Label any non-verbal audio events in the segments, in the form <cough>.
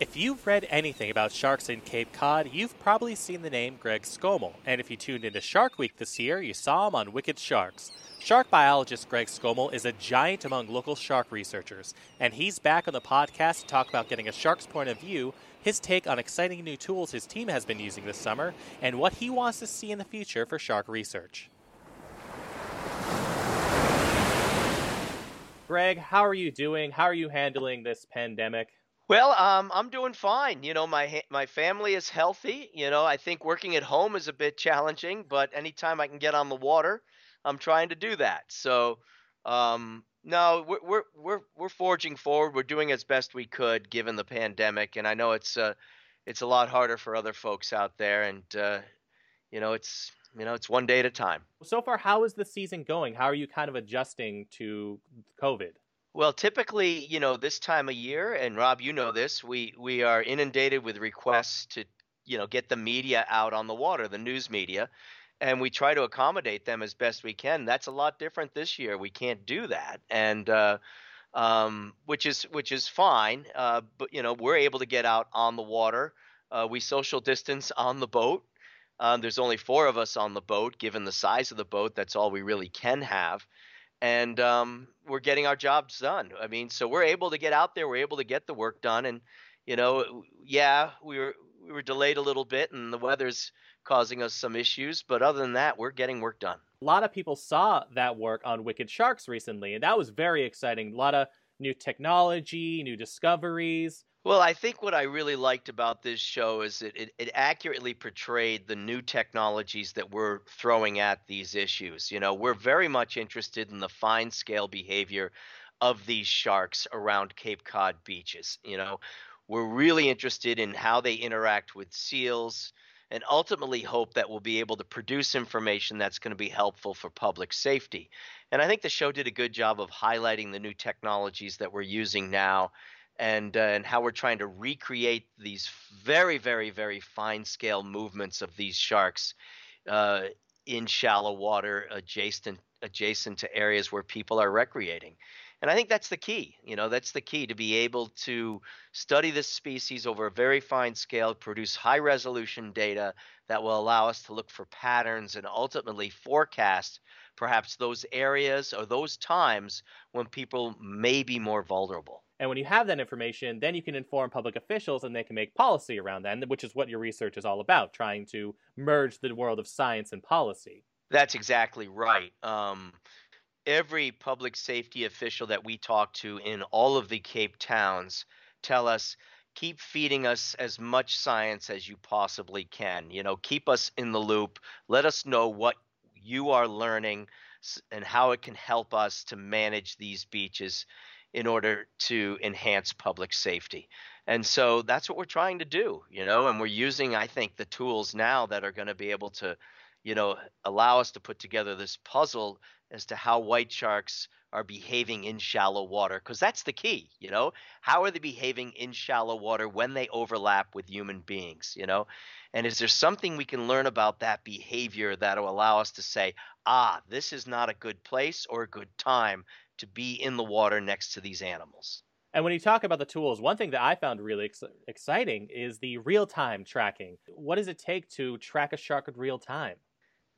If you've read anything about sharks in Cape Cod, you've probably seen the name Greg Skomal. And if you tuned into Shark Week this year, you saw him on Wicked Sharks. Shark biologist Greg Skomal is a giant among local shark researchers, and he's back on the podcast to talk about getting a shark's point of view, his take on exciting new tools his team has been using this summer, and what he wants to see in the future for shark research. Greg, how are you doing? How are you handling this pandemic? Well, um, I'm doing fine. You know, my my family is healthy. You know, I think working at home is a bit challenging, but anytime I can get on the water, I'm trying to do that. So, um, no, we're we're we're we're forging forward. We're doing as best we could given the pandemic, and I know it's uh, it's a lot harder for other folks out there, and uh, you know, it's you know, it's one day at a time. So far, how is the season going? How are you kind of adjusting to COVID? Well, typically, you know, this time of year, and Rob, you know this, we we are inundated with requests to, you know, get the media out on the water, the news media, and we try to accommodate them as best we can. That's a lot different this year. We can't do that, and uh, um, which is which is fine. Uh, but you know, we're able to get out on the water. Uh, we social distance on the boat. Um, there's only four of us on the boat, given the size of the boat. That's all we really can have and um, we're getting our jobs done. I mean, so we're able to get out there, we're able to get the work done, and you know, yeah, we were we were delayed a little bit, and the weather's causing us some issues, but other than that, we're getting work done. A lot of people saw that work on Wicked Sharks recently, and that was very exciting. A lot of new technology, new discoveries. Well, I think what I really liked about this show is that it, it accurately portrayed the new technologies that we're throwing at these issues. You know, we're very much interested in the fine scale behavior of these sharks around Cape Cod beaches. You know, we're really interested in how they interact with seals and ultimately hope that we'll be able to produce information that's going to be helpful for public safety. And I think the show did a good job of highlighting the new technologies that we're using now and uh, and how we're trying to recreate these very very very fine scale movements of these sharks uh, in shallow water adjacent adjacent to areas where people are recreating. And i think that's the key you know that's the key to be able to study this species over a very fine scale produce high resolution data that will allow us to look for patterns and ultimately forecast perhaps those areas or those times when people may be more vulnerable and when you have that information, then you can inform public officials and they can make policy around that, which is what your research is all about, trying to merge the world of science and policy. That's exactly right. Um, every public safety official that we talk to in all of the Cape towns tell us keep feeding us as much science as you possibly can. You know, keep us in the loop. Let us know what you are learning and how it can help us to manage these beaches in order to enhance public safety. And so that's what we're trying to do, you know, and we're using, I think, the tools now that are going to be able to, you know, allow us to put together this puzzle as to how white sharks are behaving in shallow water because that's the key you know how are they behaving in shallow water when they overlap with human beings you know and is there something we can learn about that behavior that will allow us to say ah this is not a good place or a good time to be in the water next to these animals. And when you talk about the tools, one thing that I found really ex- exciting is the real time tracking. What does it take to track a shark in real time?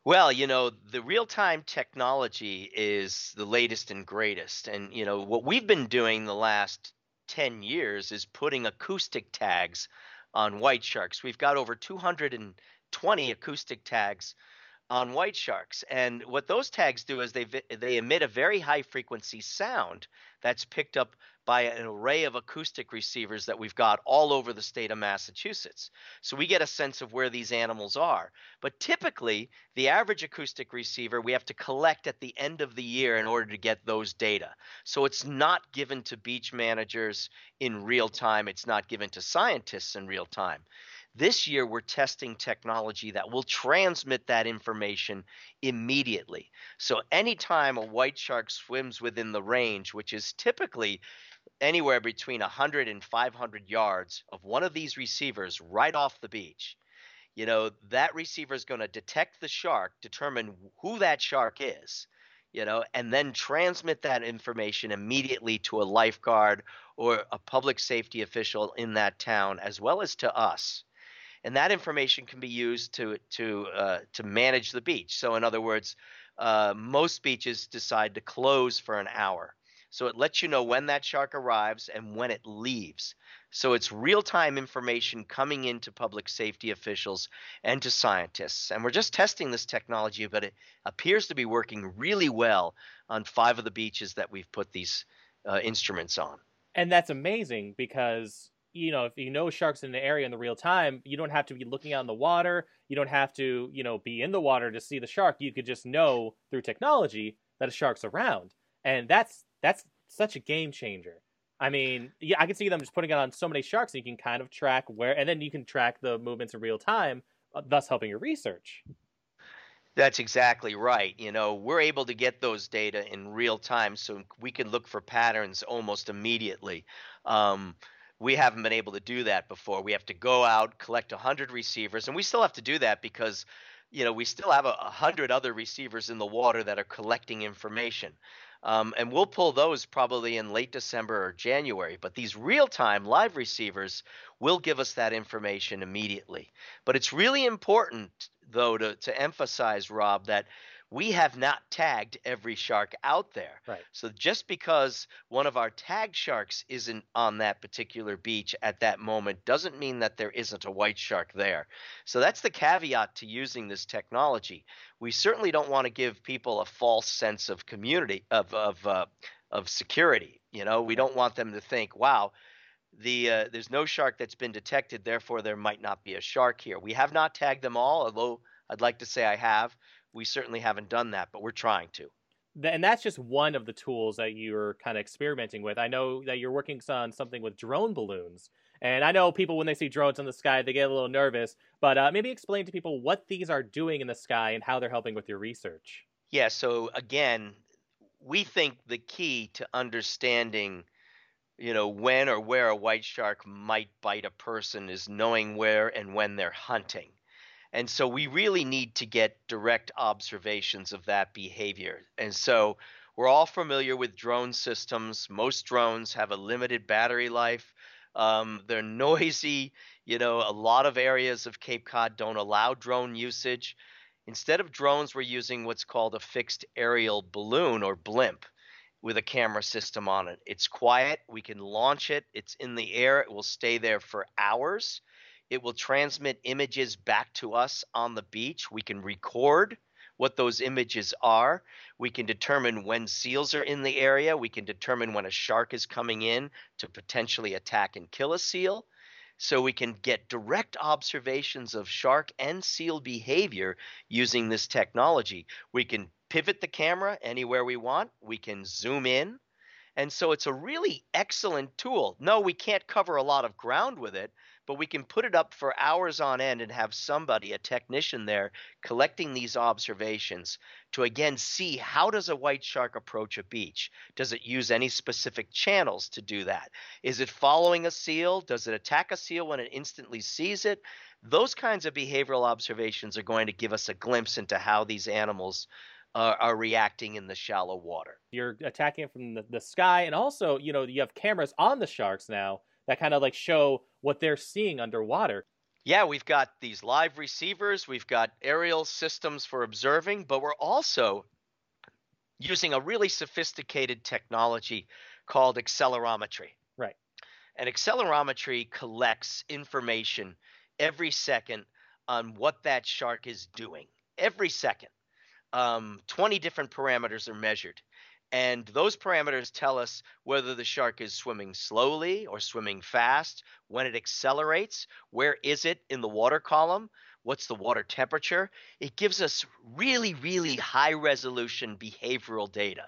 Well, you know, the real time technology is the latest and greatest. And, you know, what we've been doing the last 10 years is putting acoustic tags on white sharks. We've got over 220 acoustic tags on white sharks. And what those tags do is they they emit a very high frequency sound that's picked up by an array of acoustic receivers that we've got all over the state of Massachusetts. So we get a sense of where these animals are. But typically, the average acoustic receiver we have to collect at the end of the year in order to get those data. So it's not given to beach managers in real time, it's not given to scientists in real time. This year, we're testing technology that will transmit that information immediately. So, anytime a white shark swims within the range, which is typically anywhere between 100 and 500 yards of one of these receivers right off the beach, you know, that receiver is going to detect the shark, determine who that shark is, you know, and then transmit that information immediately to a lifeguard or a public safety official in that town, as well as to us. And that information can be used to to uh, to manage the beach. So, in other words, uh, most beaches decide to close for an hour. So it lets you know when that shark arrives and when it leaves. So it's real time information coming into public safety officials and to scientists. And we're just testing this technology, but it appears to be working really well on five of the beaches that we've put these uh, instruments on. And that's amazing because you know, if you know sharks in the area in the real time, you don't have to be looking out in the water. You don't have to, you know, be in the water to see the shark. You could just know through technology that a shark's around. And that's that's such a game changer. I mean, yeah, I can see them just putting it on so many sharks, and you can kind of track where, and then you can track the movements in real time, uh, thus helping your research. That's exactly right. You know, we're able to get those data in real time, so we can look for patterns almost immediately. Um, we haven't been able to do that before. We have to go out, collect 100 receivers, and we still have to do that because, you know, we still have a 100 other receivers in the water that are collecting information. Um, and we'll pull those probably in late December or January. But these real time live receivers will give us that information immediately. But it's really important, though, to, to emphasize, Rob, that we have not tagged every shark out there. Right. So just because one of our tagged sharks isn't on that particular beach at that moment doesn't mean that there isn't a white shark there. So that's the caveat to using this technology. We certainly don't want to give people a false sense of community of of uh, of security. You know, we don't want them to think, "Wow, the uh, there's no shark that's been detected, therefore there might not be a shark here." We have not tagged them all, although I'd like to say I have we certainly haven't done that, but we're trying to. And that's just one of the tools that you're kind of experimenting with. I know that you're working on something with drone balloons. And I know people, when they see drones in the sky, they get a little nervous. But uh, maybe explain to people what these are doing in the sky and how they're helping with your research. Yeah, so again, we think the key to understanding you know when or where a white shark might bite a person is knowing where and when they're hunting and so we really need to get direct observations of that behavior. And so we're all familiar with drone systems. Most drones have a limited battery life. Um, they're <laughs> noisy. You know, a lot of areas of Cape Cod don't allow drone usage. Instead of drones, we're using what's called a fixed aerial balloon or blimp with a camera system on it. It's quiet. We can launch it. It's in the air. It will stay there for hours. It will transmit images back to us on the beach. We can record what those images are. We can determine when seals are in the area. We can determine when a shark is coming in to potentially attack and kill a seal. So we can get direct observations of shark and seal behavior using this technology. We can pivot the camera anywhere we want. We can zoom in. And so it's a really excellent tool. No, we can't cover a lot of ground with it, but we can put it up for hours on end and have somebody a technician there collecting these observations to again see how does a white shark approach a beach? Does it use any specific channels to do that? Is it following a seal? Does it attack a seal when it instantly sees it? Those kinds of behavioral observations are going to give us a glimpse into how these animals uh, are reacting in the shallow water. You're attacking from the, the sky, and also, you know, you have cameras on the sharks now that kind of like show what they're seeing underwater. Yeah, we've got these live receivers, we've got aerial systems for observing, but we're also using a really sophisticated technology called accelerometry. Right. And accelerometry collects information every second on what that shark is doing. Every second. Um, 20 different parameters are measured. And those parameters tell us whether the shark is swimming slowly or swimming fast, when it accelerates, where is it in the water column, what's the water temperature. It gives us really, really high resolution behavioral data.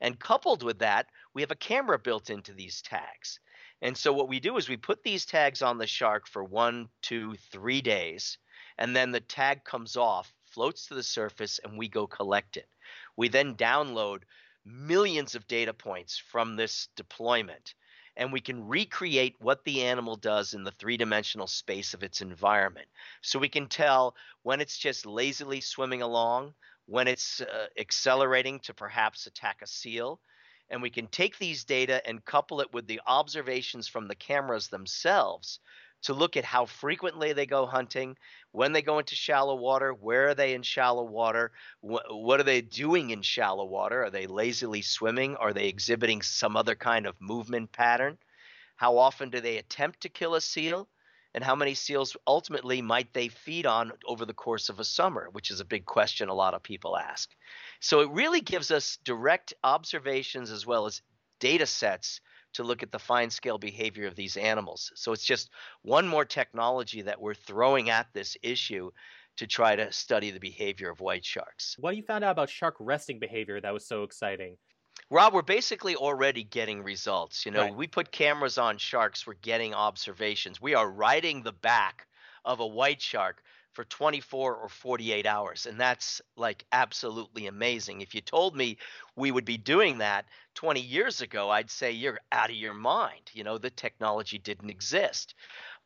And coupled with that, we have a camera built into these tags. And so what we do is we put these tags on the shark for one, two, three days, and then the tag comes off, floats to the surface, and we go collect it. We then download millions of data points from this deployment and we can recreate what the animal does in the three dimensional space of its environment. So we can tell when it's just lazily swimming along, when it's uh, accelerating to perhaps attack a seal. And we can take these data and couple it with the observations from the cameras themselves to look at how frequently they go hunting, when they go into shallow water, where are they in shallow water, wh- what are they doing in shallow water? Are they lazily swimming? Are they exhibiting some other kind of movement pattern? How often do they attempt to kill a seal? And how many seals ultimately might they feed on over the course of a summer, which is a big question a lot of people ask. So it really gives us direct observations as well as data sets to look at the fine scale behavior of these animals. So it's just one more technology that we're throwing at this issue to try to study the behavior of white sharks. What you found out about shark resting behavior that was so exciting? Rob, we're basically already getting results. You know, Right. we put cameras on sharks, we're getting observations. We are riding the back of a white shark for 24 or 48 hours. And that's like absolutely amazing. If you told me we would be doing that 20 years ago, I'd say you're out of your mind. You know, the technology didn't mm-hmm. exist.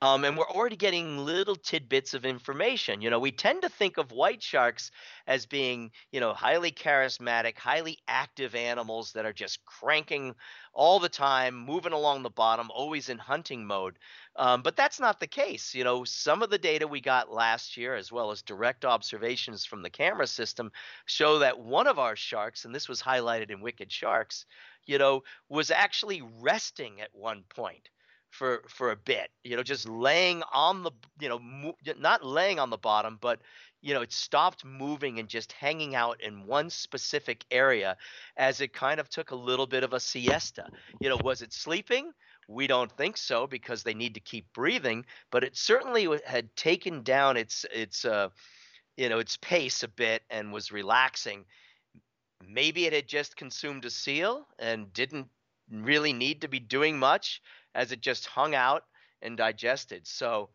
Um, and we're already getting little tidbits of information. You know, we tend to think of white sharks as being, you know, highly charismatic, highly active animals that are just cranking all the time, moving along the bottom, always in hunting mode. Um, but that's not the case. You know, some of the data we got last year, as well as direct observations from the camera system, show that one of our sharks, and this was highlighted in Wicked Sharks, you know, was actually resting at one point for for a bit you know just laying on the you know mo- not laying on the bottom but you know it stopped moving and just hanging out in one specific area as it kind of took a little bit of a siesta. You know was it sleeping? We don't think so because they need to keep breathing but it certainly had taken down its its uh you know its pace a bit and was relaxing. Maybe it had just consumed a seal and didn't really need to be doing much as it just hung out and digested. So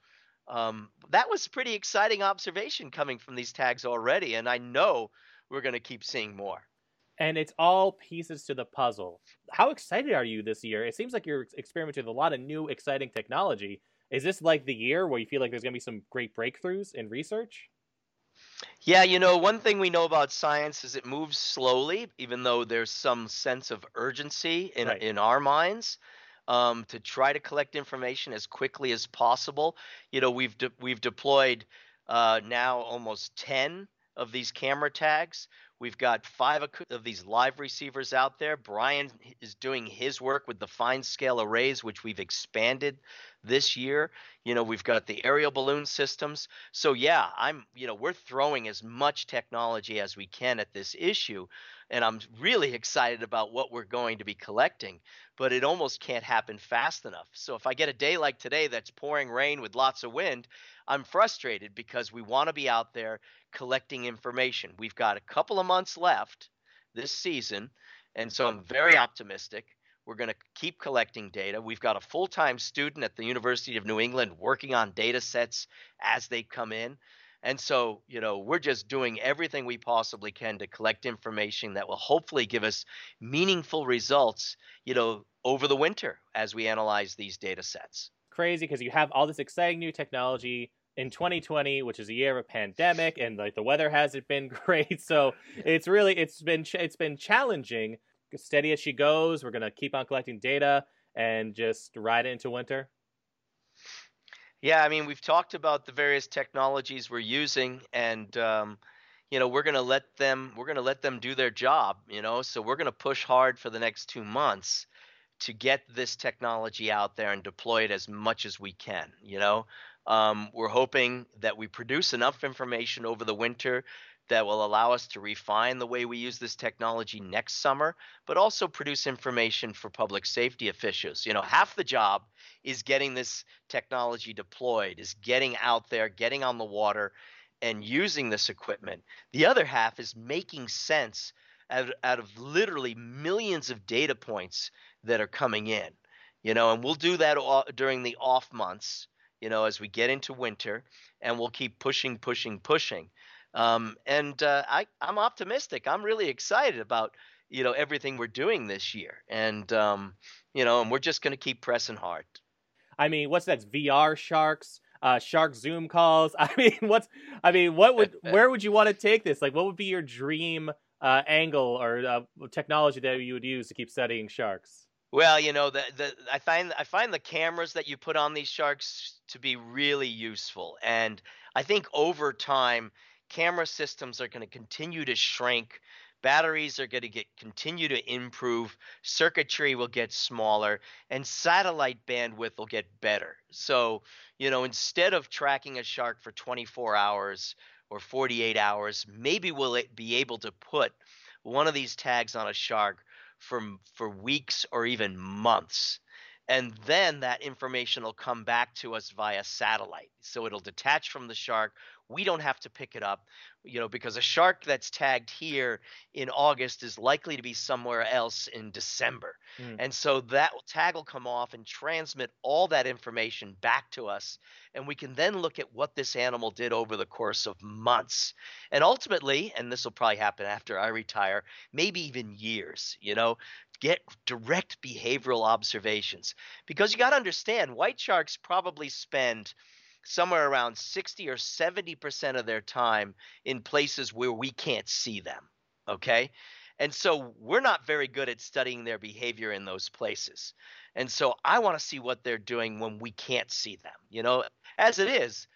um, that was pretty exciting observation coming from these tags already, and I know we're going to keep seeing more. And it's all pieces to the puzzle. How excited are you this year? It seems like you're experimenting with a lot of new, exciting technology. Is this like the year where you feel like there's going to be some great breakthroughs in research? Yeah, you know, one thing we know about science is it moves slowly, even though there's some sense of urgency in Right. in our minds. Um, to try to collect information as quickly as possible. You know, we've de- we've deployed uh, now almost ten of these camera tags. We've got five of these live receivers out there. Brian is doing his work with the fine scale arrays, which we've expanded this year. You know, we've got the aerial balloon systems. So yeah, I'm you know, we're throwing as much technology as we can at this issue and I'm really excited about what we're going to be collecting, but it almost can't happen fast enough. So if I get a day like today that's pouring rain with lots of wind, I'm frustrated because we want to be out there collecting information. We've got a couple of months left this season, and so I'm very optimistic. We're going to keep collecting data. We've got a full time student at the University of New England working on data sets as they come in. And so, you know, we're just doing everything we possibly can to collect information that will hopefully give us meaningful results, you know, over the winter as we analyze these data sets. Crazy because you have all this exciting new technology in 2020, which is a year of a pandemic, and like the weather hasn't been <laughs> great. So it's really it's been it's been challenging. Steady as she goes. We're gonna keep on collecting data and just ride it into winter. Yeah, I mean, we've talked about the various technologies we're using, and um, you know, we're going to let them we're going to let them do their job. You know, so we're going to push hard for the next two months to get this technology out there and deploy it as much as we can. You know, um, we're hoping that we produce enough information over the winter that will allow us to refine the way we use this technology next summer, but also produce information for public safety officials. You know, half the job is getting this technology deployed, is getting out there, getting on the water, and using this equipment. The other half is making sense out, out of literally millions of data points that are coming in. You know, and we'll do that all, during the off months, you know, as we get into winter, and we'll keep pushing, pushing, pushing. Um, and uh, I, I'm optimistic. I'm really excited about you know everything we're doing this year, and um, you know, and we're just going to keep pressing hard. I mean, what's that? VR sharks. uh, shark Zoom calls. <laughs> I mean, what's I mean, what would <laughs> where would you want to take this? Like, what would be your dream uh, angle or uh, technology that you would use to keep studying sharks? Well, you know, the, the I find I find the cameras that you put on these sharks to be really useful, and I think over time, camera systems are going to continue to shrink batteries are going to get continue to improve circuitry will get smaller and satellite bandwidth will get better. So you know instead of tracking a shark for 24 hours or 48 hours maybe we'll eh, be able to put one of these tags on a shark for for weeks or even months and then that information will come back to us via satellite. So it'll detach from the shark. We don't have to pick it up you know because a shark that's tagged here in august is likely to be somewhere else in december. Mm. and so that tag will come off and transmit all that information back to us and we can then look at what this animal did over the course of months. And ultimately and this will probably happen after i retire maybe even years you know get direct behavioral observations because you got to understand white sharks probably spend somewhere around 60 or 70% of their time in places where we can't see them. Okay. And so we're not very good at studying their behavior in those places. And so I want to see what they're doing when we can't see them. You know, as it is,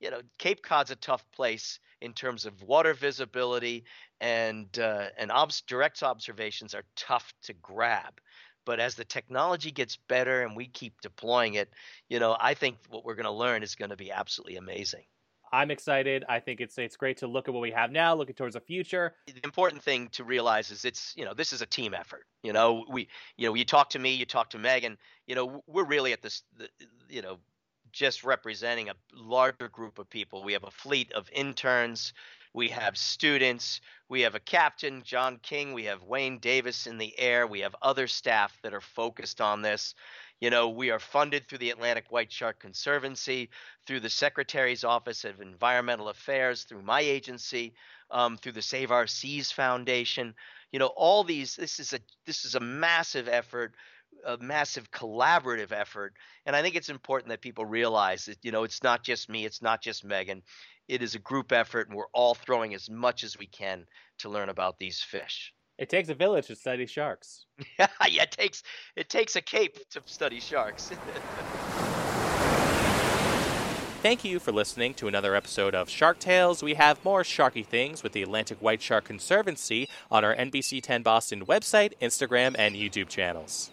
you know, Cape Cod's a tough place in terms of water visibility and uh, and obs- direct observations are tough to grab. But as the technology gets better and we keep deploying it, you know, I think what we're going to learn is going to be absolutely amazing. I'm excited. I think it's it's great to look at what we have now, looking towards the future. The important thing to realize is it's you know this is a team effort. You know we you know you talk to me, you talk to Megan. You know we're really at this you know just representing a larger group of people. We have a fleet of interns, we have students, we have a captain, John King, we have Wayne Davis in the air, we have other staff that are focused on this. You know, we are funded through the Atlantic White Shark Conservancy, through the Secretary's Office of Environmental Affairs, through my agency, um, through the Save Our Seas Foundation. You know, all these. This is a this is a massive effort a massive collaborative effort and i think it's important that people realize that you know it's not just me it's not just megan it is a group effort, and we're all throwing as much as we can to learn about these fish. It takes a village to study sharks. <laughs> yeah, it takes it takes a cape to study sharks. <laughs> Thank you for listening to another episode of Shark Tales. We have more sharky things with the Atlantic White Shark Conservancy on our NBC 10 Boston website, Instagram, and YouTube channels.